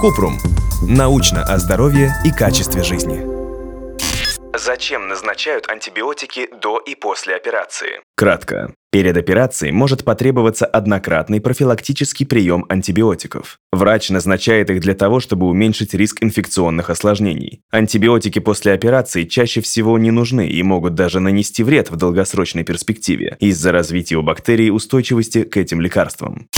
Купрум. Научно о здоровье и качестве жизни. Зачем назначают антибиотики до и после операции? Кратко. Перед операцией может потребоваться однократный профилактический прием антибиотиков. Врач назначает их для того, чтобы уменьшить риск инфекционных осложнений. Антибиотики после операции чаще всего не нужны и могут даже нанести вред в долгосрочной перспективе из-за развития у бактерий устойчивости к этим лекарствам.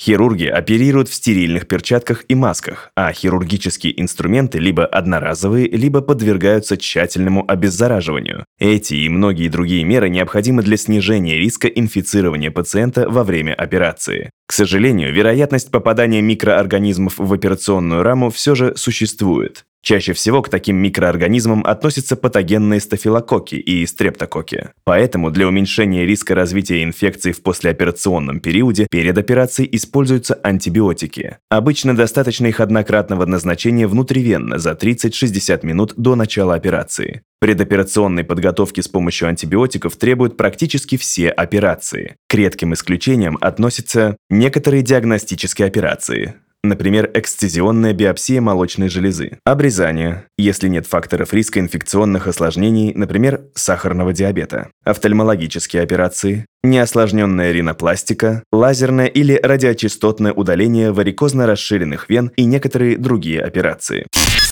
Хирурги оперируют в стерильных перчатках и масках, а хирургические инструменты либо одноразовые, либо подвергаются тщательному обеззараживанию. Эти и многие другие меры необходимы для снижения риска инфицирования пациента во время операции. К сожалению, вероятность попадания микроорганизмов в операционную раму все же существует. Чаще всего к таким микроорганизмам относятся патогенные стафилококки и стрептококки. Поэтому для уменьшения риска развития инфекций в послеоперационном периоде перед операцией используются антибиотики. Обычно достаточно их однократного назначения внутривенно за 30-60 минут до начала операции. Предоперационной подготовки с помощью антибиотиков требуют практически все операции. К редким исключениям относятся некоторые диагностические операции, Например, эксцизионная биопсия молочной железы. Обрезание, если нет факторов риска инфекционных осложнений, например, сахарного диабета. Офтальмологические операции, неосложненная ринопластика, лазерное или радиочастотное удаление варикозно расширенных вен и некоторые другие операции.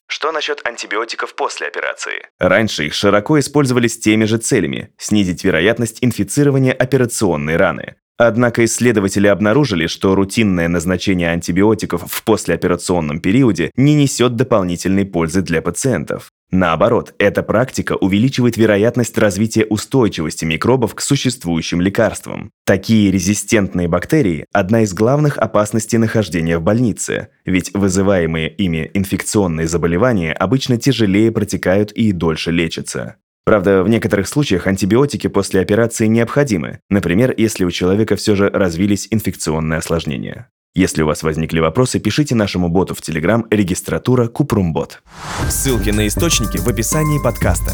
Что насчет антибиотиков после операции? Раньше их широко использовали с теми же целями – снизить вероятность инфицирования операционной раны. Однако исследователи обнаружили, что рутинное назначение антибиотиков в послеоперационном периоде не несет дополнительной пользы для пациентов. Наоборот, эта практика увеличивает вероятность развития устойчивости микробов к существующим лекарствам. Такие резистентные бактерии – одна из главных опасностей нахождения в больнице, ведь вызываемые ими инфекционные заболевания обычно тяжелее протекают и дольше лечатся. Правда, в некоторых случаях антибиотики после операции необходимы, например, если у человека все же развились инфекционные осложнения. Если у вас возникли вопросы, пишите нашему боту в Telegram регистратура Купрумбот. Ссылки на источники в описании подкаста.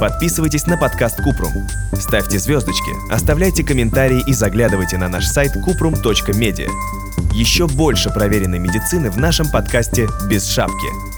Подписывайтесь на подкаст Купрум. Ставьте звездочки, оставляйте комментарии и заглядывайте на наш сайт kuprum.media. Еще больше проверенной медицины в нашем подкасте «Без шапки».